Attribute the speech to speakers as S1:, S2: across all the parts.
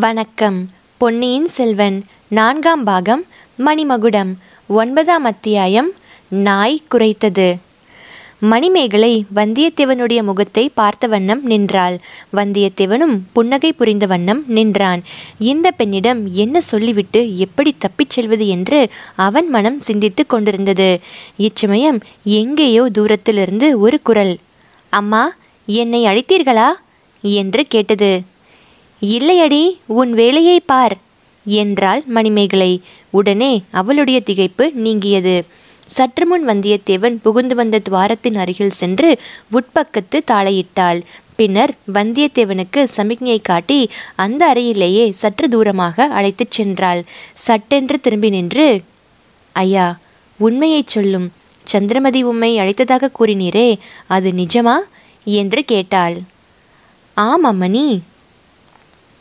S1: வணக்கம். பொன்னியின் செல்வன் நான்காம் பாகம் மணிமகுடம் ஒன்பதாம் அத்தியாயம் நாய் குரைத்தது. மணிமேகலை வந்தியத்தேவனுடைய முகத்தை பார்த்த வண்ணம் நின்றாள். வந்தியத்தேவனும் புன்னகை புரிந்த வண்ணம் நின்றான். இந்த பெண்ணிடம் என்ன சொல்லிவிட்டு எப்படி தப்பிச் செல்வது என்று அவன் மனம் சிந்தித்து கொண்டிருந்தது. இச்சமயம் எங்கேயோ தூரத்திலிருந்து ஒரு குரல் அம்மா என்னை அழைத்தீர்களா? என்று கேட்டது. இல்லையடி உன் வேலையை பார் என்றாள் மணிமேகலை. உடனே அவளுடைய திகைப்பு நீங்கியது. சற்று முன் வந்தியத்தேவன் புகுந்து வந்த துவாரத்தின் அருகில் சென்று உட்பக்கத்து தாளையிட்டாள். பின்னர் வந்தியத்தேவனுக்கு சமிக்ஞை காட்டி அந்த அறையிலேயே சற்று தூரமாக அழைத்துச் சென்றாள். சட்டென்று திரும்பி நின்று ஐயா உண்மையைச் சொல்லும். சந்திரமதி உம்மை அழைத்ததாக கூறினீரே அது நிஜமா? என்று கேட்டாள். ஆம் அம்மணி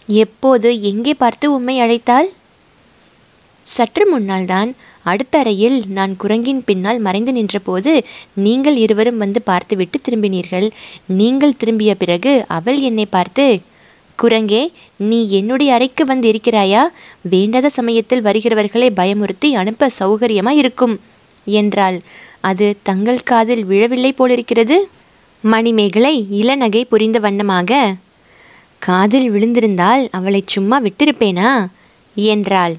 S1: எப்போது எங்கே பார்த்து உம்மை அழைத்தாள்? சற்று முன்னால் தான் அடுத்த அறையில் நான் குரங்கின் பின்னால் மறைந்து நின்றபோது நீங்கள் இருவரும் வந்து பார்த்துவிட்டு திரும்பினீர்கள். நீங்கள் திரும்பிய பிறகு அவள் என்னை பார்த்து குரங்கே நீ என்னுடைய அறைக்கு வந்து இருக்கிறாயா? வேண்டாத சமயத்தில் வருகிறவர்களை பயமுறுத்தி அனுப்ப சௌகரியமாக இருக்கும் என்றாள். அது தங்கள் காதில் விழவில்லை போலிருக்கிறது? மணிமேகலை இளநகை புரிந்த வண்ணமாக காதில் விழுந்திருந்தால் அவளை சும்மா விட்டிருப்பேனா? என்றாள்.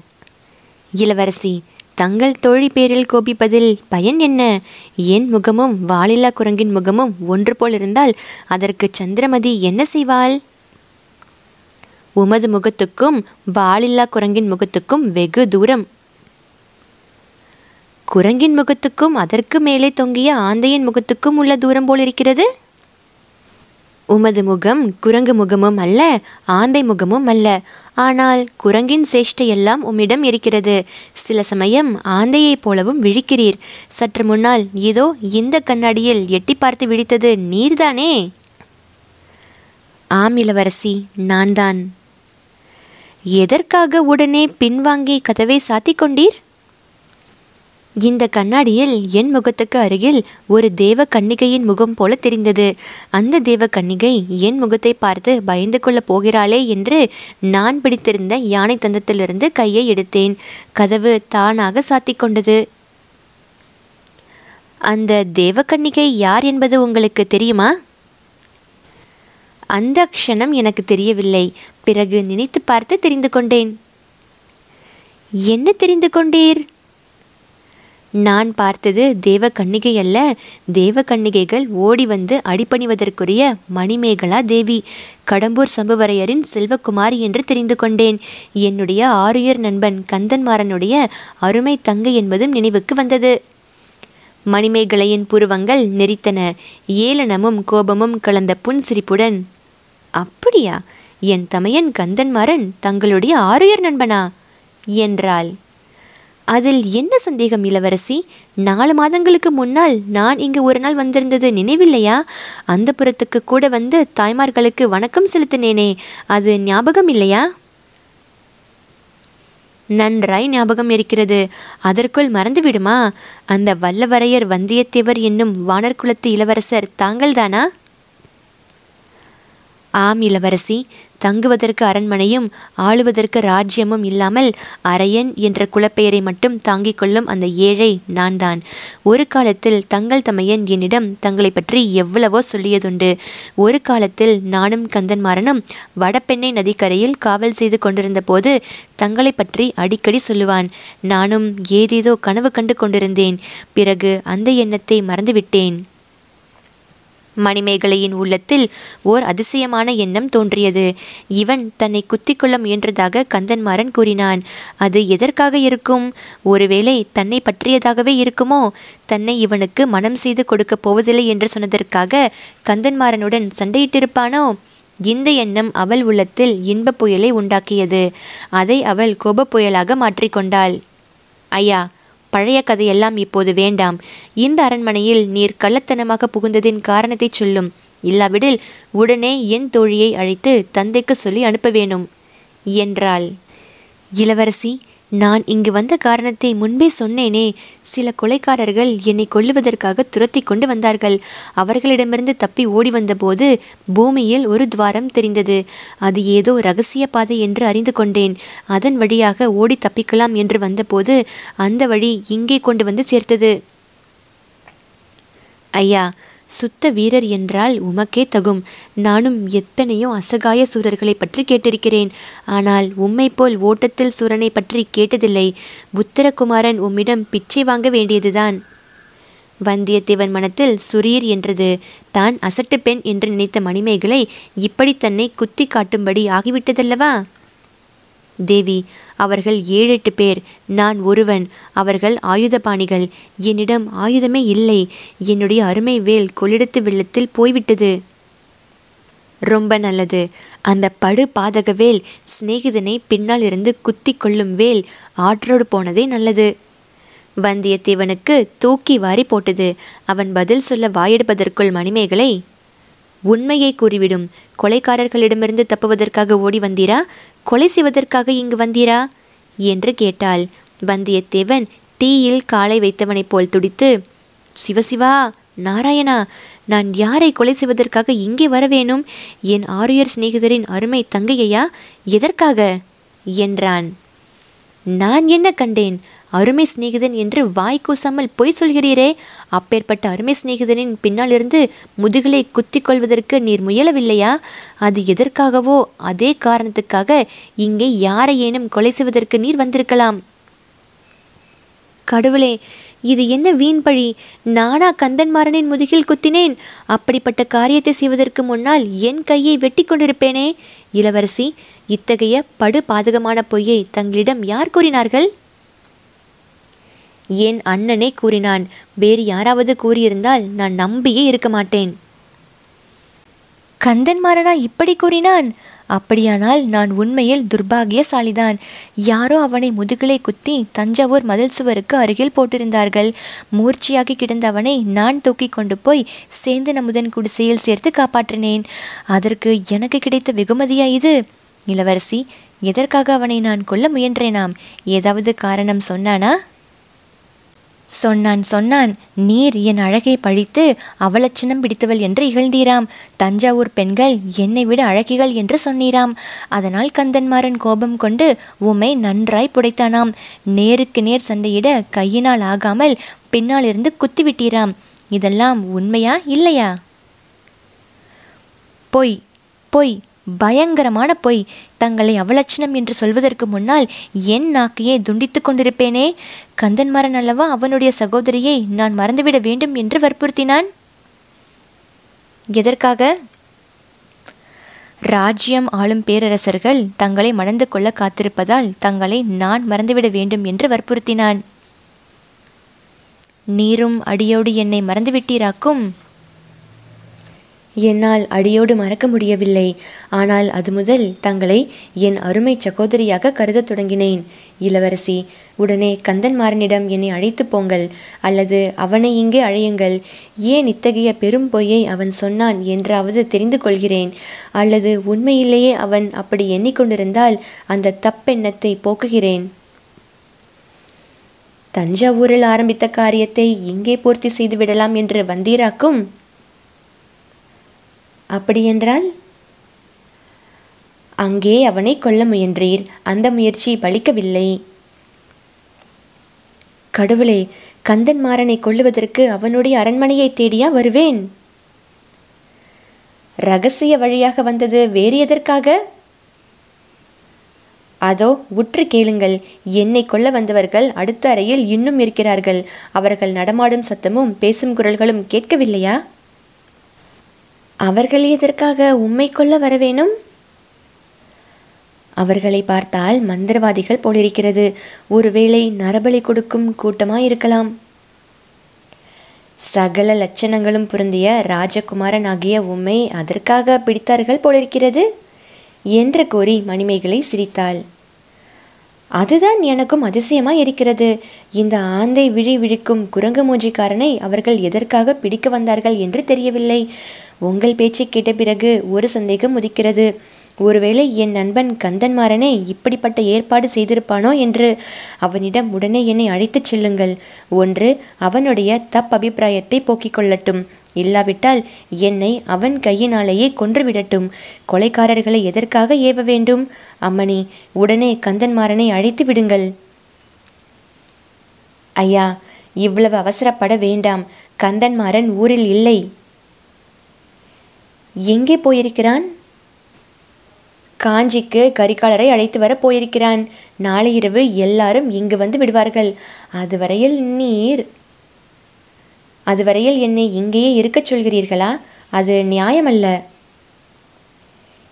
S1: இளவரசி தங்கள் தோழி பேரில் கோபிப்பதில் பயன் என்ன? என் முகமும் வாலில்லா குரங்கின் முகமும் ஒன்று போல் இருந்தால் அதற்கு சந்திரமதி என்ன செய்வாள்? உமது முகத்துக்கும் வாலில்லா குரங்கின் முகத்துக்கும் வெகு தூரம். குரங்கின் முகத்துக்கும் அதற்கு மேலே தொங்கிய ஆந்தையின் முகத்துக்கும் உள்ள தூரம் போல் இருக்கிறது? உமது முகம் குரங்கு முகமும் அல்ல ஆந்தை முகமும் அல்ல. ஆனால் குரங்கின் சேஷ்டையெல்லாம் உம்மிடம் இருக்கிறது. சில சமயம் ஆந்தையைப் போலவும் விழிக்கிறீர். சற்று முன்னால் இதோ இந்த கண்ணாடியில் எட்டி பார்த்து விழித்தது நீர்தானே? ஆம் இளவரசி நான் தான் எதற்காக உடனே பின்வாங்கி கதவை சாத்திக் கொண்டீர்? இந்த கண்ணாடியில் என் முகத்துக்கு அருகில் ஒரு தேவ கன்னிகையின் முகம் போல தெரிந்தது. அந்த தேவ கன்னிகை என் முகத்தை பார்த்து பயந்து கொள்ளப் போகிறாளே என்று நான் பிடித்திருந்த யானை தந்தத்திலிருந்து கையை எடுத்தேன். கதவு தானாக சாத்திக்கொண்டது கொண்டது. அந்த தேவக்கன்னிகை யார் என்பது உங்களுக்கு தெரியுமா? அந்த க்ஷணம் எனக்கு தெரியவில்லை. பிறகு நினைத்து பார்த்து தெரிந்து கொண்டேன். என்ன தெரிந்து கொண்டீர்? நான் பார்த்தது தேவ கன்னிகை அல்ல தேவ கன்னிகைகள் ஓடி வந்து அடிபணிவதற்குரிய மணிமேகலா தேவி. கடம்பூர் சம்புவரையரின் செல்வகுமாரி என்று தெரிந்து கொண்டேன். என்னுடைய ஆருயர் நண்பன் கந்தன்மாறனுடைய அருமை தங்கை என்பதும் நினைவுக்கு வந்தது. மணிமேகலையின் புருவங்கள் நெறித்தன. ஏளனமும் கோபமும் கலந்த புன்சிரிப்புடன் அப்படியா? என் தமையன் கந்தன்மாறன் தங்களுடைய ஆருயர் நண்பனா? என்றாள். அதில் என்ன சந்தேகம் இளவரசி? நாலு மாதங்களுக்கு முன்னால் நான் இங்கு ஒரு நாள் வந்திருந்தது நினைவில்லையா? அந்த புறத்துக்கு கூட வந்து தாய்மார்களுக்கு வணக்கம் செலுத்தினேனே. அது ஞாபகம் இல்லையா? நன்றாய் ஞாபகம் இருக்கிறது. அதற்குள் மறந்துவிடுமா? அந்த வல்லவரையர் வந்தியத்தேவர் என்னும் வானர்குலத்து இளவரசர் தாங்கள்தானா? ஆம் இளவரசி. தங்குவதற்கு அரண்மனையும் ஆளுவதற்கு ராஜ்யமும் இல்லாமல் அரையன் என்ற குலப்பெயரை மட்டும் தாங்கிக் கொள்ளும் அந்த ஏழை நான் தான் ஒரு காலத்தில் தங்கள் தமையன் என்னிடம் தங்களை பற்றி எவ்வளவோ சொல்லியதுண்டு. ஒரு காலத்தில் நானும் கந்தன்மாறனும் வடபெண்ணை நதிக்கரையில் காவல் செய்து கொண்டிருந்த போது தங்களை பற்றி அடிக்கடி சொல்லுவான். நானும் ஏதேதோ கனவு கண்டு கொண்டிருந்தேன். பிறகு அந்த எண்ணத்தை மறந்துவிட்டேன். மணிமேகலையின் உள்ளத்தில் ஓர் அதிசயமான எண்ணம் தோன்றியது. இவன் தன்னை குத்திக்கொள்ள முயன்றதாக கந்தன்மாறன் கூறினான். அது எதற்காக இருக்கும்? ஒருவேளை தன்னை பற்றியதாகவே இருக்குமோ? தன்னை இவனுக்கு மனம் செய்து கொடுக்கப் போவதில்லை என்று சொன்னதற்காக கந்தன்மாறனுடன் சண்டையிட்டிருப்பானோ? இந்த எண்ணம் அவள் உள்ளத்தில் இன்பப் புயலை உண்டாக்கியது. அதை அவள் கோபப் புயலாக மாற்றிக்கொண்டாள். ஐயா பழைய கதையெல்லாம் இப்போது வேண்டாம். இந்த அரண்மனையில் நீர் கள்ளத்தனமாக புகுந்ததின் காரணத்தை சொல்லும். இல்லாவிடில் உடனே என் தோழியை அழைத்து தந்தைக்கு சொல்லி அனுப்ப வேணும். என்றாள். இளவரசி நான் இங்கு வந்த காரணத்தை முன்பே சொன்னேனே. சில கொலைக்காரர்கள் என்னை கொல்லுவதற்காக துரத்தி கொண்டு வந்தார்கள். அவர்களிடமிருந்து தப்பி ஓடி வந்தபோது பூமியில் ஒரு துவாரம் தெரிந்தது. அது ஏதோ ரகசிய பாதை என்று அறிந்து கொண்டேன். அதன் வழியாக ஓடி தப்பிக்கலாம் என்று வந்தபோது அந்த வழி இங்கே கொண்டு வந்து சேர்த்தது. ஐயா சுத்த வீரர் என்றால் உமக்கே தகும். நானும் எத்தனையோ அசகாய சூரர்களை பற்றி கேட்டிருக்கிறேன். ஆனால் உம்மை போல் ஓட்டத்தில் சூரனை பற்றி கேட்டதில்லை. புத்திரகுமாரன் உம்மிடம் பிச்சை வாங்க வேண்டியதுதான். வந்தியத்தேவன் மனத்தில் சுரீர் என்றது. தான் அசட்டு பெண் என்று நினைத்த மணிமேகலை இப்படி தன்னை குத்தி காட்டும்படி ஆகிவிட்டதல்லவா? தேவி அவர்கள் ஏழெட்டு பேர். நான் ஒருவன். அவர்கள் ஆயுதபாணிகள். என்னிடம் ஆயுதமே இல்லை. என்னுடைய அருமை வேல் கொள்ளிடத்து வெள்ளத்தில் போய்விட்டது. ரொம்ப நல்லது. அந்த படு பாதக வேல் சிநேகிதனை பின்னால் இருந்து குத்தி கொள்ளும் வேல் ஆற்றோடு போனதே நல்லது. வந்தியத்தேவனுக்கு தூக்கி வாரி போட்டது. அவன் பதில் சொல்ல வாயெடுப்பதற்குள் மணிமேகலை உண்மையை கூறிவிடும். கொலைக்காரர்களிடமிருந்து தப்புவதற்காக ஓடி வந்தீரா? கொலை செய்வதற்காக இங்கு வந்தீரா? என்று கேட்டாள். வந்தியத்தேவன் டீயில் காலை வைத்தவனைப் போல் துடித்து சிவசிவா நாராயணா நான் யாரை கொலை செய்வதற்காக இங்கே வரவேணும் என் ஆரியர் சிநேகிதரின் அருமை தங்கையா எதற்காக? என்றான். நான் என்ன கண்டேன்? அருமை சிநேகிதன் என்று வாய் கூசாமல் பொய் சொல்கிறீரே. அப்பேற்பட்ட அருமை சிநேகிதனின் பின்னாலிருந்து முதுகலை குத்தி கொள்வதற்கு நீர் முயலவில்லையா? அது எதற்காகவோ அதே காரணத்துக்காக இங்கே யாரையேனும் கொலை செய்வதற்கு நீர் வந்திருக்கலாம். கடவுளே இது என்ன வீண் பழி? நானா கந்தன்மாறனின் முதுகில் குத்தினேன். அப்படிப்பட்ட காரியத்தை செய்வதற்கு முன்னால் என் கையை வெட்டி கொண்டிருப்பேனே. இளவரசி இத்தகைய படு பாதகமான பொய்யை தங்களிடம் யார் கூறினார்கள்? என் அண்ணனே கூறினான். வேறு யாராவது கூறியிருந்தால் நான் நம்பியே இருக்க மாட்டேன். கந்தன்மாறனா இப்படி கூறினான்? அப்படியானால் நான் உண்மையில் துர்பாகியசாலிதான். யாரோ அவனை முதுகலை குத்தி தஞ்சாவூர் மதில் சுவருக்கு அருகில் போட்டிருந்தார்கள். மூர்ச்சியாகி கிடந்த அவனை நான் தூக்கி கொண்டு போய் சேந்து நமுதன் குடிசையில் சேர்த்து காப்பாற்றினேன். அதற்கு எனக்கு கிடைத்த வெகுமதியா இது? இளவரசி எதற்காக அவனை நான் கொல்ல முயன்றேனாம்? ஏதாவது காரணம் சொன்னானா? சொன்னான் சொன்னான் நீர் என் அழகை பழித்து அவலட்சணம் பிடித்தவள் என்று இகழ்ந்தீராம். தஞ்சாவூர் பெண்கள் என்னை விட அழகிகள் என்று சொன்னீராம். அதனால் கந்தன்மாறன் கோபம் கொண்டு உம்மை நன்றாய் புடைத்தானாம். நேருக்கு நேர் சண்டையிட கையினால் ஆகாமல் பின்னால் இருந்து குத்திவிட்டீராம். இதெல்லாம் உண்மையா இல்லையா? பொய் பொய் பயங்கரமான பொய். தங்களை அவலட்சணம் என்று சொல்வதற்கு முன்னால் என் நாக்கையே துண்டித்து கொண்டிருப்பேனே. கந்தன்மாறன் அல்லவா அவனுடைய சகோதரியை நான் மறந்துவிட வேண்டும் என்று வற்புறுத்தினான். எதற்காக? ராஜ்யம் ஆளும் பேரரசர்கள் தங்களை மணந்து கொள்ள காத்திருப்பதால் தங்களை நான் மறந்துவிட வேண்டும் என்று வற்புறுத்தினான். நீரும் அடியோடு என்னை மறந்துவிட்டீராக்கும். என்னால் அடியோடு மறக்க முடியவில்லை. ஆனால் அது முதல் தங்களை என் அருமை சகோதரியாக கருதத் தொடங்கினேன். இளவரசி உடனே கந்தன்மாறனிடம் என்னை அழைத்து போங்கள். அல்லது அவனை இங்கே அழையுங்கள். ஏன் இத்தகைய பெரும் பொய்யை அவன் சொன்னான் என்றாவது தெரிந்து கொள்கிறேன். அல்லது உண்மையிலேயே அவன் அப்படி எண்ணிக்கொண்டிருந்தால் அந்த தப்பெண்ணத்தை போக்குகிறேன். தஞ்சாவூரில் ஆரம்பித்த காரியத்தை இங்கே பூர்த்தி செய்து விடலாம் என்று வந்தீராக்கும்? அப்படியென்றால்? அங்கே அவனை கொல்ல முயன்றீர் அந்த முயற்சி பலிக்கவில்லை. கடவுளே கந்தன் மாறனை கொள்ளுவதற்கு அவனுடைய அரண்மனையை தேடியா வருவேன்? ரகசிய வழியாக வந்தது வேறு எதற்காக? அதோ உற்று கேளுங்கள் என்னை கொல்ல வந்தவர்கள் அடுத்த அறையில் இன்னும் இருக்கிறார்கள். அவர்கள் நடமாடும் சத்தமும் பேசும் குரல்களும் கேட்கவில்லையா? அவர்கள் எதற்காக உம்மை கொல்ல வரவேணும்? அவர்களை பார்த்தால் மந்திரவாதிகள் போலிருக்கிறது. ஒருவேளை நரபலி கொடுக்கும் கூட்டமாயிருக்கலாம். சகல லட்சணங்களும் பொருந்திய ராஜகுமாரன் ஆகிய உம்மை அதற்காக பிடித்தார்கள் போலிருக்கிறது என்று கூறி மணிமேகலை சிரித்தாள். அதுதான் எனக்கும் அதிசயமாய் இருக்கிறது இந்த ஆந்தை விழி விழிக்கும் குரங்கு மூஞ்சிக்காரனை அவர்கள் எதற்காக பிடிக்க வந்தார்கள் என்று தெரியவில்லை. உங்கள் பேச்சை கேட்ட பிறகு ஒரு சந்தேகம் உதிக்கிறது. ஒருவேளை என் நண்பன் கந்தன்மாறனே இப்படிப்பட்ட ஏற்பாடு செய்திருப்பானோ என்று அவனிடம் உடனே என்னை அழைத்துச் செல்லுங்கள். ஒன்று அவனுடைய தப் அபிப்பிராயத்தை போக்கிக் கொள்ளட்டும். இல்லாவிட்டால் என்னை அவன் கையினாலேயே கொன்றுவிடட்டும். கொலைக்காரர்களை எதற்காக ஏவ வேண்டும்? அம்மணி உடனே கந்தன்மாறனை அழைத்து விடுங்கள். ஐயா இவ்வளவு அவசரப்பட வேண்டாம். கந்தன்மாறன் ஊரில் இல்லை. எங்கே போயிருக்கிறான்? காஞ்சிக்கு கரிகாலரை அழைத்து வர போயிருக்கிறான். நாளை இரவு எல்லாரும் இங்கு வந்து விடுவார்கள். அதுவரையில் நீர் அதுவரையில் என்னை இங்கேயே இருக்கச் சொல்கிறீர்களா? அது நியாயமல்ல.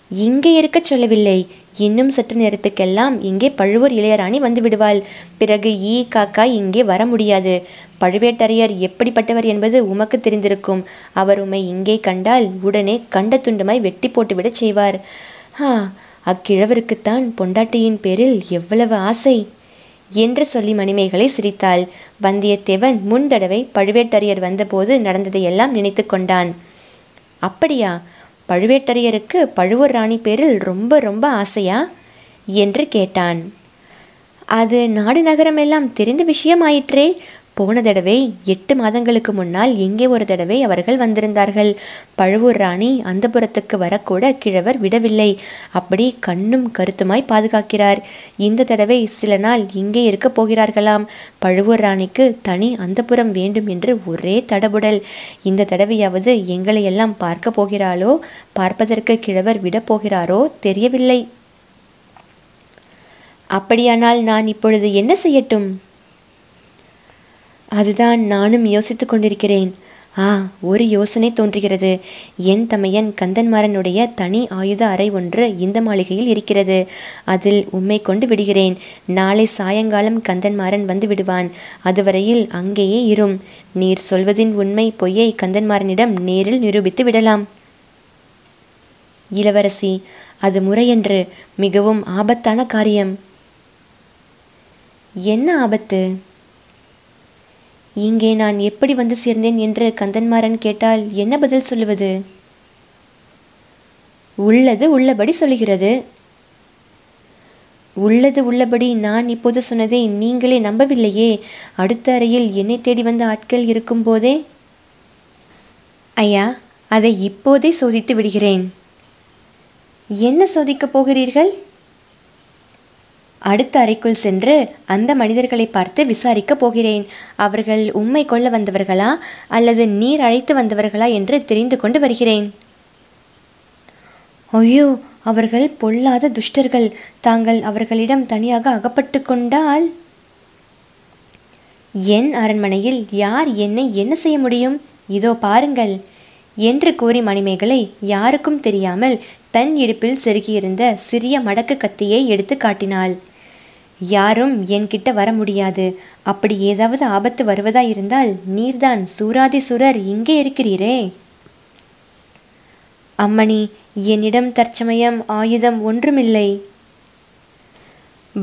S1: இங்கே இருக்கச் சொல்லவில்லை. இன்னும் சற்று நேரத்துக்கெல்லாம் இங்கே பழுவூர் இளையராணி வந்து விடுவாள். பிறகு ஈ. காக்கா இங்கே வர முடியாது. பழுவேட்டரையர் எப்படிப்பட்டவர் என்பது உமக்கு தெரிந்திருக்கும். அவர் உம்மை இங்கே கண்டால் உடனே கண்ட துண்டுமாய் வெட்டி போட்டுவிடச் செய்வார். ஆ அக்கிழவருக்குத்தான் பொண்டாட்டியின் பேரில் எவ்வளவு ஆசை! என்று சொல்லி மணிமேகலை சிரித்தாள். வந்தியத்தேவன் முன் தடவை பழுவேட்டரையர் வந்தபோது நடந்ததையெல்லாம் நினைத்து கொண்டான். அப்படியா? பழுவேட்டரையருக்கு பழுவூர் ராணி பேரில் ரொம்ப ரொம்ப ஆசையா? என்று கேட்டான். அது நாடு நகரமெல்லாம் தெரிந்த விஷயம் ஆயிற்றே போன தடவை எட்டு மாதங்களுக்கு முன்னால் இங்கே ஒரு தடவை அவர்கள் வந்திருந்தார்கள். பழுவூர் ராணி அந்த புறத்துக்கு வரக்கூட கிழவர் விடவில்லை. அப்படி கண்ணும் கருத்துமாய் பாதுகாக்கிறார். இந்த தடவை சில நாள் இங்கே இருக்கப் போகிறார்களாம். பழுவூர் ராணிக்கு தனி அந்தப்புறம் வேண்டும் என்று ஒரே தடபுடல். இந்த தடவையாவது எங்களை எல்லாம் பார்க்க போகிறாளோ பார்ப்பதற்கு கிழவர் விடப் போகிறாரோ தெரியவில்லை. அப்படியானால் நான் இப்பொழுது என்ன செய்யட்டும்? அதுதான் நானும் யோசித்து கொண்டிருக்கிறேன். ஆ ஒரு யோசனை தோன்றுகிறது. என் தமையன் கந்தன்மாறனுடைய தனி ஆயுத அறை ஒன்று இந்த மாளிகையில் இருக்கிறது. அதில் உம்மை கொண்டு விடுகிறேன். நாளை சாயங்காலம் கந்தன்மாறன் வந்து விடுவான். அதுவரையில் அங்கேயே இரும். நீர் சொல்வதின் உண்மை பொய்யை கந்தன்மாறனிடம் நேரில் நிரூபித்து விடலாம். இளவரசி அது முறையன்று. மிகவும் ஆபத்தான காரியம். என்ன ஆபத்து? இங்கே நான் எப்படி வந்து சேர்ந்தேன் என்று கந்தன்மாறன் கேட்டால் என்ன பதில் சொல்லுவது? உள்ளது உள்ளபடி சொல்லுகிறது. உள்ளது உள்ளபடி நான் இப்போது சொன்னதை நீங்களே நம்பவில்லையே. அடுத்த அறையில் என்னை தேடி வந்த ஆட்கள் இருக்கும்போதே ஐயா அதை இப்போதே சோதித்து விடுகிறேன். என்ன சோதிக்கப் போகிறீர்கள்? அடுத்த அறைக்குள் சென்று அந்த மனிதர்களை பார்த்து விசாரிக்கப் போகிறேன். அவர்கள் உம்மை கொள்ள வந்தவர்களா அல்லது நீர் அழைத்து வந்தவர்களா என்று தெரிந்து கொண்டு வருகிறேன். ஐயோ அவர்கள் பொல்லாத துஷ்டர்கள். தாங்கள் அவர்களிடம் தனியாக அகப்பட்டு கொண்டால்? என் அரண்மனையில் யார் என்னை என்ன செய்ய முடியும்? இதோ பாருங்கள். என்று கூறி மணிமேகலை யாருக்கும் தெரியாமல் தன் இடுப்பில் செருகியிருந்த சிறிய மடக்கு கத்தியை எடுத்து காட்டினாள். யாரும் என்கிட்ட வர முடியாது. அப்படி ஏதாவது ஆபத்து வருவதா இருந்தால் நீர்தான். சூராதி சுரர் இங்கே இருக்கிறீரே. அம்மணி என்னிடம் தற்சமயம் ஆயுதம் ஒன்றுமில்லை.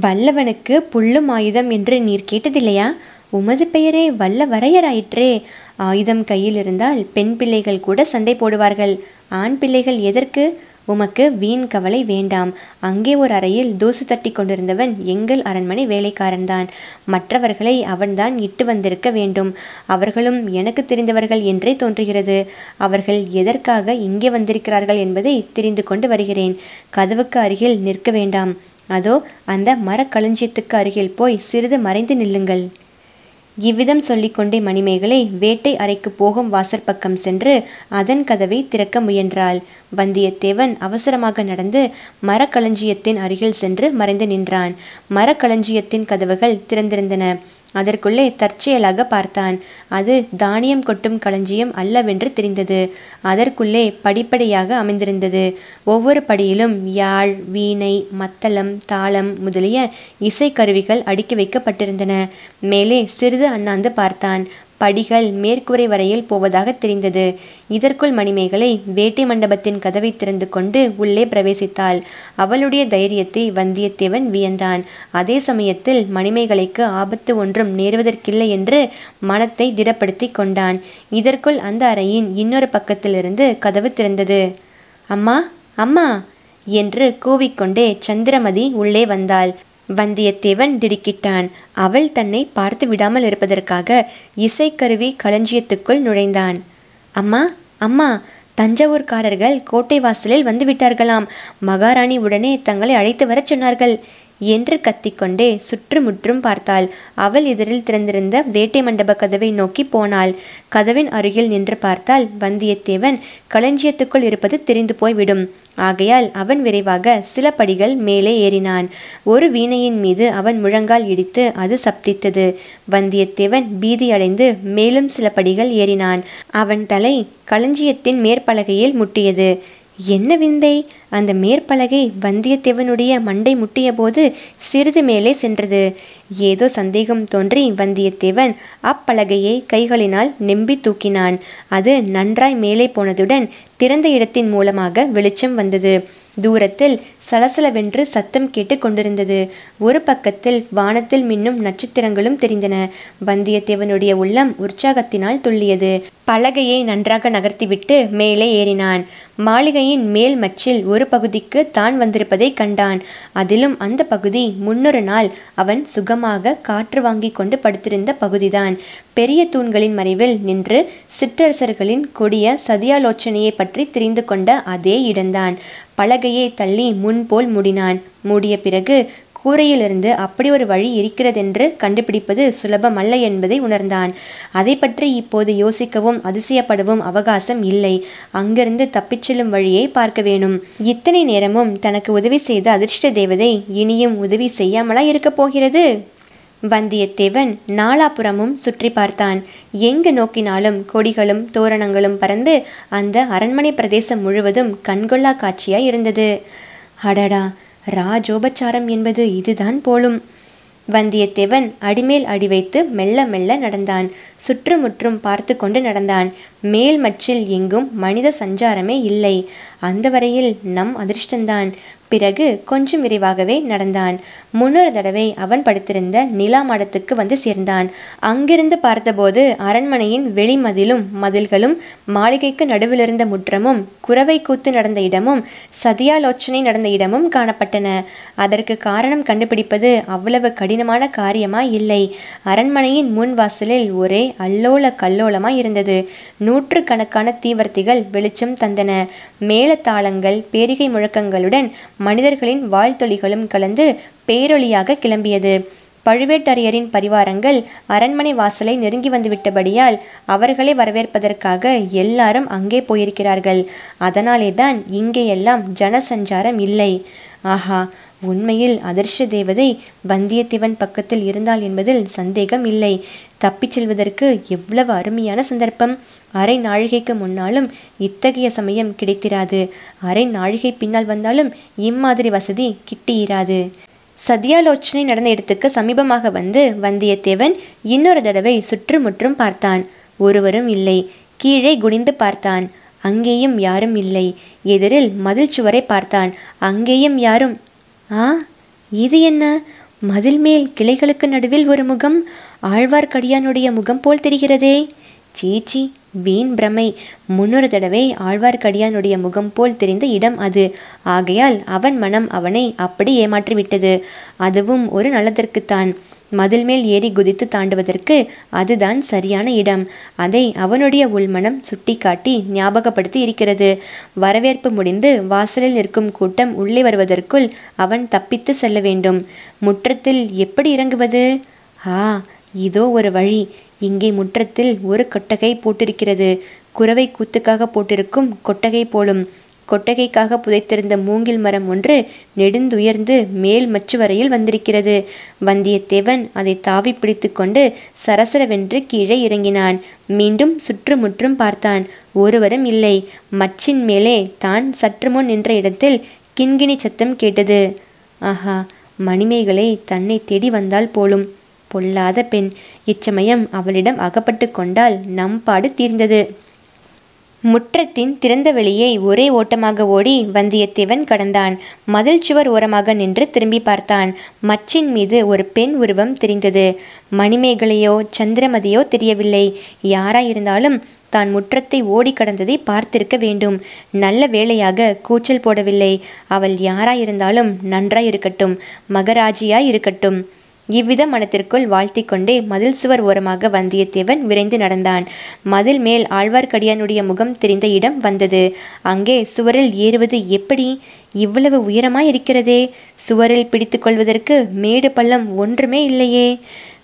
S1: வல்லவனுக்கு புல்லும் ஆயுதம் என்று நீர் கேட்டதில்லையா? உமது பெயரே வல்ல வரையராயிற்றே ஆயுதம் கையில் இருந்தால் பெண் பிள்ளைகள் கூட சண்டை போடுவார்கள். ஆண் பிள்ளைகள் எதற்கு? உமக்கு வீண் கவலை வேண்டாம். அங்கே ஒரு அறையில் தூசு தட்டி கொண்டிருந்தவன் எங்கள் அரண்மனை வேலைக்காரன்தான் மற்றவர்களை அவன்தான் இட்டு வந்திருக்க வேண்டும். அவர்களும் எனக்கு தெரிந்தவர்கள் என்றே தோன்றுகிறது. அவர்கள் எதற்காக இங்கே வந்திருக்கிறார்கள் என்பதை தெரிந்து கொண்டு வருகிறேன். கதவுக்கு அருகில் நிற்க வேண்டாம். அதோ அந்த மரக்களஞ்சியத்துக்கு அருகில் போய் சிறிது மறைந்து நில்லுங்கள். இவ்விதம் சொல்லிக்கொண்டே மணிமேகலை வேட்டை அறைக்கு போகும் வாசற்பக்கம் சென்று அதன் கதவை திறக்க முயன்றாள். வந்தியத்தேவன் அவசரமாக நடந்து மரக்களஞ்சியத்தின் அருகில் சென்று மறைந்து நின்றான். மரக்களஞ்சியத்தின் கதவுகள் திறந்திருந்தன. அதற்குள்ளே தற்செயலாக பார்த்தான். அது தானியம் கொட்டும் களஞ்சியம் அல்லவென்று தெரிந்தது. அதற்குள்ளே படிப்படியாக அமைந்திருந்தது. ஒவ்வொரு படியிலும் யாழ் வீணை மத்தளம் தாளம் முதலிய இசைக்கருவிகள் அடுக்கி வைக்கப்பட்டிருந்தன. மேலே சிறிது அண்ணாந்து பார்த்தான். படிகள் மேற்கூரை வரையில் போவதாக தெரிந்தது. இதற்குள் மணிமேகலை வேட்டை மண்டபத்தின் கதவை திறந்து கொண்டு உள்ளே பிரவேசித்தாள். அவளுடைய தைரியத்தை வந்தியத்தேவன் வியந்தான். அதே சமயத்தில் மணிமேகலைக்கு ஆபத்து ஒன்றும் நேருவதற்கில்லை என்று மனத்தை திடப்படுத்தி கொண்டான். இதற்குள் அந்த அறையின் இன்னொரு பக்கத்திலிருந்து கதவு திறந்தது. அம்மா அம்மா என்று கூவிக்கொண்டே சந்திரமதி உள்ளே வந்தாள். வந்தியத்தேவன் திடுக்கிட்டான். அவள் தன்னை பார்த்து விடாமல் இருப்பதற்காக இசைக்கருவி களஞ்சியத்துக்குள் நுழைந்தான். அம்மா அம்மா தஞ்சாவூர்காரர்கள் கோட்டை வாசலில் வந்து விட்டார்களாம் மகாராணி உடனே தங்களை அழைத்து வரச் சொன்னார்கள். என்று கத்திக்கொண்டே சுற்றுமுற்றும் பார்த்தாள். அவள் எதிரில் திறந்திருந்த வேட்டை மண்டப கதவை நோக்கி போனாள். கதவின் அருகில் நின்று பார்த்தால் வந்தியத்தேவன் களஞ்சியத்துக்குள் இருப்பது தெரிந்து போய்விடும். ஆகையால் அவன் விரைவாக சில படிகள் மேலே ஏறினான். ஒரு வீணையின் மீது அவன் முழங்கால் இடித்து அது சப்தித்தது. வந்தியத்தேவன் பீதியடைந்து மேலும் சில படிகள் ஏறினான். அவன் தலை களஞ்சியத்தின் மேற்பலகையில் முட்டியது. என்ன விந்தை? அந்த மேற்பலகை வந்தியத்தேவனுடைய மண்டை முட்டிய போது சிறிது மேலே சென்றது. ஏதோ சந்தேகம் தோன்றி வந்தியத்தேவன் அப்பலகையை கைகளினால் நெம்பி தூக்கினான். அது நன்றாய் மேலே போனதுடன் திறந்த இடத்தின் மூலமாக வெளிச்சம் வந்தது. தூரத்தில் சலசலவென்று சத்தம் கேட்டு கொண்டிருந்தது. ஒரு பக்கத்தில் வானத்தில் மின்னும் நட்சத்திரங்களும் தெரிந்தன. வந்தியத்தேவனுடைய உள்ளம் உற்சாகத்தினால் துள்ளியது. பலகையை நன்றாக நகர்த்திவிட்டு மேலே ஏறினான். மாளிகையின் மேல் மச்சில் ஒரு பகுதிக்கு தான் வந்திருப்பதை கண்டான். அதிலும் அந்த பகுதி முன்னொரு நாள் அவன் சுகமாக காற்று வாங்கி கொண்டு படுத்திருந்த பகுதிதான். பெரிய தூண்களின் மறைவில் நின்று சிற்றரசர்களின் கொடிய சதியாலோச்சனையை பற்றி தெரிந்து கொண்ட அதே இடம்தான். பலகையை தள்ளி முன்போல் மூடினான். மூடிய பிறகு கூரையிலிருந்து அப்படி ஒரு வழி இருக்கிறதென்று கண்டுபிடிப்பது சுலபமல்ல என்பதை உணர்ந்தான். அதை பற்றி இப்போது யோசிக்கவும் அதிசயப்படவும் அவகாசம் இல்லை. அங்கிருந்து தப்பிச் செல்லும் வழியை பார்க்க வேணும். இத்தனை நேரமும் தனக்கு உதவி செய்த அதிர்ஷ்ட தேவதை இனியும் உதவி செய்யாமலா இருக்கப் போகிறது? வந்தியத்தேவன் நாலாபுறமும் சுற்றி பார்த்தான். எங்கு நோக்கினாலும் கொடிகளும் தோரணங்களும் பறந்து அந்த அரண்மனை பிரதேசம் முழுவதும் கண்கொள்ளா காட்சியாய் இருந்தது. அடடா! ராஜோபச்சாரம் என்பது இதுதான் போலும். வந்தியத்தேவன் அடிமேல் அடி வைத்து மெல்ல மெல்ல நடந்தான். சுற்றுமுற்றும் பார்த்து கொண்டு நடந்தான். மேல் மச்சில் எங்கும் மனித சஞ்சாரமே இல்லை. அந்த வரையில் நம் அதிர்ஷ்டந்தான். பிறகு கொஞ்சம் விரைவாகவே நடந்தான். முன்னொரு தடவை அவன் படுத்திருந்த நிலா மடத்துக்கு வந்து சேர்ந்தான். அங்கிருந்து பார்த்தபோது அரண்மனையின் வெளிமதிலும் மதில்களும் மாளிகைக்கு நடுவிலிருந்த முற்றமும் குறவை கூத்து நடந்த இடமும் சதியாலோச்சனை நடந்த இடமும் காணப்பட்டன. அதற்கு காரணம் கண்டுபிடிப்பது அவ்வளவு கடினமான காரியமாய் இல்லை. அரண்மனையின் முன் வாசலில் ஒரே அல்லோல கல்லோலமாய் இருந்தது. நூற்று கணக்கான தீவர்த்திகள் வெளிச்சம் தந்தன. மேலத்தாளங்கள் பேரிகை முழக்கங்களுடன் மனிதர்களின் வாழ்த்தொழிகளும் கலந்து பேரொளியாக கிளம்பியது. பழுவேட்டரையரின் பரிவாரங்கள் அரண்மனை வாசலை நெருங்கி வந்துவிட்டபடியால் அவர்களை வரவேற்பதற்காக எல்லாரும் அங்கே போயிருக்கிறார்கள். அதனாலே தான் இங்கேயெல்லாம் ஜனசஞ்சாரம் இல்லை. ஆஹா உண்மையில் அதிர்ஷ்ட தேவதை வந்தியத்தேவன் பக்கத்தில் இருந்தாள் என்பதில் சந்தேகம் இல்லை. தப்பிச் செல்வதற்கு எவ்வளவு அருமையான சந்தர்ப்பம். அரை நாழிகைக்கு முன்னாலும் இத்தகைய சமயம் கிடைத்திராது. அரை நாழிகை பின்னால் வந்தாலும் இம்மாதிரி வசதி கிட்டியிராது. சதியாலோச்சனை நடந்த இடத்துக்கு சமீபமாக வந்து வந்தியத்தேவன் இன்னொரு தடவை சுற்றுமுற்றும் பார்த்தான். ஒருவரும் இல்லை. கீழே குனிந்து பார்த்தான். அங்கேயும் யாரும் இல்லை. எதிரில் மதில் சுவரை பார்த்தான். அங்கேயும் யாரும் ஆ இது என்ன? மதில் மேல் கிளைகளுக்கு நடுவில் ஒரு முகம்? ஆழ்வார்க்கடியானுடைய முகம் போல் தெரிகிறதே. சீச்சி வீண் பிரமை. முன்னொரு தடவை ஆழ்வார்க்கடியானுடைய முகம் போல் தெரிந்த இடம் அது. ஆகையால் அவன் மனம் அவனை அப்படி ஏமாற்றிவிட்டது. அதுவும் ஒரு நலத்திற்குத்தான். மதில் மேல் ஏறி குதித்து தாண்டுவதற்கு அதுதான் சரியான இடம். அதை அவனுடைய உள்மனம் சுட்டிக்காட்டி ஞாபகப்படுத்தி இருக்கிறது. வரவேற்பு முடிந்து வாசலில் நிற்கும் கூட்டம் உள்ளே வருவதற்குள் அவன் தப்பித்து செல்ல வேண்டும். முற்றத்தில் எப்படி இறங்குவது? ஆ இதோ ஒரு வழி. இங்கே முற்றத்தில் ஒரு கொட்டகை போட்டிருக்கிறது. குறவை கூத்துக்காக போட்டிருக்கும் கொட்டகை போலும். கொட்டகைக்காக புதைத்திருந்த மூங்கில் மரம் ஒன்று நெடுந்துயர்ந்து மேல் மச்சு வரையில் வந்திருக்கிறது. வந்தியத்தேவன் அதை தாவி பிடித்து கொண்டு சரசரவென்று கீழே இறங்கினான். மீண்டும் சுற்றுமுற்றும் பார்த்தான். ஒருவரும் இல்லை. மச்சின் மேலே தான் சற்று முன் நின்ற இடத்தில் கிண்கிணி சத்தம் கேட்டது. ஆஹா மணிமேகலை தன்னை தேடி வந்தால் போலும். பொல்லாத பெண். இச்சமயம் அவளிடம் அகப்பட்டு கொண்டால் நம்பாடு தீர்ந்தது. முற்றத்தின் திறந்த வெளியை ஒரே ஓட்டமாக ஓடி வந்தியத்தேவன் கடந்தான். மதில் சுவர் ஓரமாக நின்று திரும்பி பார்த்தான். மச்சின் மீது ஒரு பெண் உருவம் தெரிந்தது. மணிமேகலையோ சந்திரமதியோ தெரியவில்லை. யாராயிருந்தாலும் தான் முற்றத்தை ஓடி கடந்ததை பார்த்திருக்க வேண்டும். நல்ல வேளையாக கூச்சல் போடவில்லை. அவள் யாராயிருந்தாலும் நன்றாய் இருக்கட்டும் மகராஜியாய் இருக்கட்டும் இவ்வித மனத்திற்குள் வாழ்த்தி கொண்டே மதில் சுவர் ஓரமாக வந்தியத்தேவன் விரைந்து நடந்தான். மதில் மேல் ஆழ்வார்க்கடியானுடைய முகம் தெரிந்த இடம் வந்தது. அங்கே சுவரில் ஏறுவது எப்படி? இவ்வளவு உயரமாய் இருக்கிறதே சுவரில் பிடித்து கொள்வதற்கு மேடு பள்ளம் ஒன்றுமே இல்லையே.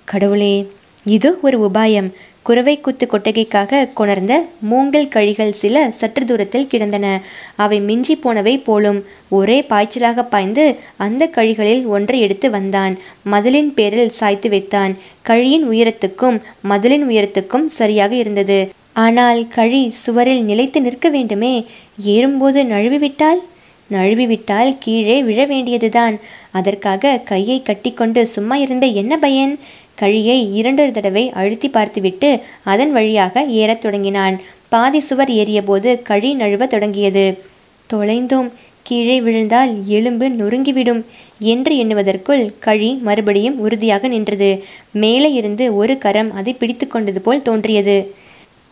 S1: கடவுளே இது ஒரு உபாயம். குறவை குத்து கொட்டகைக்காக கொணர்ந்த மூங்கல் கழிகள் சில சற்று தூரத்தில் கிடந்தன. அவை மிஞ்சி போனவை போலும். ஒரே பாய்ச்சலாக பாய்ந்து அந்த கழிகளில் ஒன்றை எடுத்து வந்தான். மதிலின் பேரில் சாய்த்து வைத்தான். கழியின் உயரத்துக்கும் மதிலின் உயரத்துக்கும் சரியாக இருந்தது. ஆனால் கழி சுவரில் நிலைத்து நிற்க வேண்டுமே. ஏறும்போது நழுவிவிட்டால்? நழுவிவிட்டால் கீழே விழ வேண்டியதுதான். அதற்காக கையை கட்டிக்கொண்டு சும்மா இருந்த என்ன பயன்? கழியை இரண்டொரு தடவை அழுத்தி பார்த்துவிட்டு அதன் வழியாக ஏறத் தொடங்கினான். பாதி சுவர் ஏறியபோது கழி நழுவ தொடங்கியது. தொலைந்தோம். கீழே விழுந்தால் எலும்பு நொறுங்கிவிடும் என்று எண்ணுவதற்குள் கழி மறுபடியும் உறுதியாக நின்றது. மேலே இருந்து ஒரு கரம் அதை பிடித்து கொண்டது போல் தோன்றியது.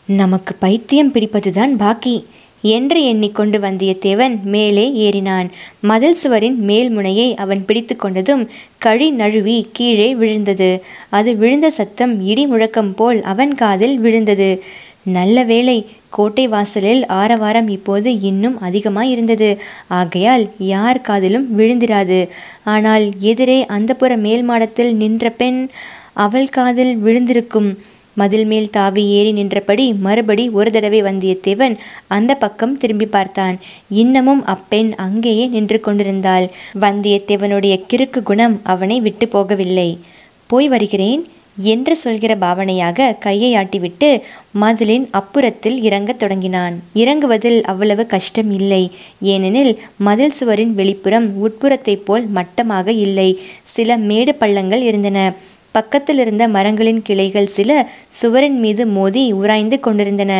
S1: நமக்கு பைத்தியம் பிடிப்பதுதான் பாக்கி. என்று எண்ணிக்கொண்டு வந்தியத்தேவன் மேலே ஏறினான். மதில் சுவரின் மேல் முனையை அவன் பிடித்து கொண்டதும் கழி நழுவி கீழே விழுந்தது. அது விழுந்த சத்தம் இடி முழக்கம் போல் அவன் காதில் விழுந்தது. நல்ல வேளை கோட்டை வாசலில் ஆரவாரம் இப்போது இன்னும் அதிகமாய் இருந்தது. ஆகையால் யார் காதிலும் விழுந்திராது. ஆனால் எதிரே அந்தப்புற மேல் மாடத்தில் நின்ற பெண் அவள் காதில் விழுந்திருக்கும். மதில் மேல் தாவி ஏறி நின்றபடி மறுபடி ஒரு தடவை வந்தியத்தேவன் அந்த பக்கம் திரும்பி பார்த்தான். இன்னமும் அப்பெண் அங்கேயே நின்று கொண்டிருந்தாள். வந்தியத்தேவனுடைய கிறுக்கு குணம் அவனை விட்டு போகவில்லை. போய் வருகிறேன் என்று சொல்கிற பாவனையாக கையை ஆட்டிவிட்டு மதிலின் அப்புறத்தில் இறங்கத் தொடங்கினான். இறங்குவதில் அவ்வளவு கஷ்டம் இல்லை. ஏனெனில் மதில் சுவரின் வெளிப்புறம் உட்புறத்தைப் போல் மட்டமாக இல்லை. சில மேடு பள்ளங்கள் இருந்தன. பக்கத்தில் இருந்த மரங்களின் கிளைகள் சில சுவரின் மீது மோதி உராய்ந்து கொண்டிருந்தன.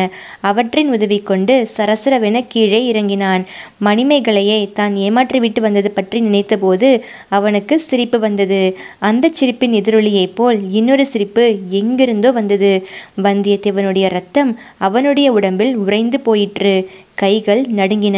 S1: அவற்றின் உதவி கொண்டு சரசரவென கீழே இறங்கினான். மணிமேகலையை தான் ஏமாற்றிவிட்டு வந்தது பற்றி நினைத்தபோது அவனுக்கு சிரிப்பு வந்தது. அந்த சிரிப்பின் எதிரொலியைப் போல் இன்னொரு சிரிப்பு எங்கிருந்தோ வந்தது. வந்தியத்தேவனுடைய ரத்தம் அவனுடைய உடம்பில் உறைந்து போயிற்று. கைகள் நடுங்கின.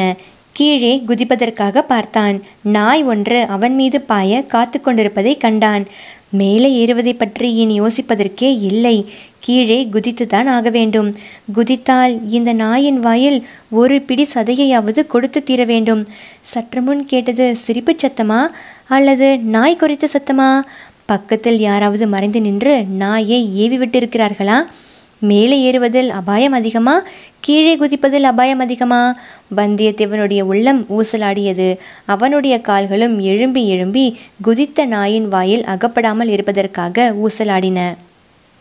S1: கீழே குதிப்பதற்காக பார்த்தான். நாய் ஒன்று அவன் மீது பாய காத்து கொண்டிருப்பதை கண்டான். மேலே ஏறுவதை பற்றி இனி யோசிப்பதற்கே இல்லை. கீழே குதித்துதான் ஆக வேண்டும். குதித்தால் இந்த நாயின் வாயில் ஒரு பிடி சதையையாவது கொடுத்து தீர வேண்டும். சற்று முன் கேட்டது சிரிப்புச் சத்தமா அல்லது நாய் குறித்த சத்தமா? பக்கத்தில் யாராவது மறைந்து நின்று நாயை ஏவி விட்டிருக்கிறார்களா மேலே ஏறுவதில் அபாயம் அதிகமா? கீழே குதிப்பதில் அபாயம் அதிகமா? வந்தியத்தேவனுடைய உள்ளம் ஊசலாடியது. அவனுடைய கால்களும் எழும்பி எழும்பி குதித்த நாயின் வாயில் அகப்படாமல் இருப்பதற்காக ஊசலாடின.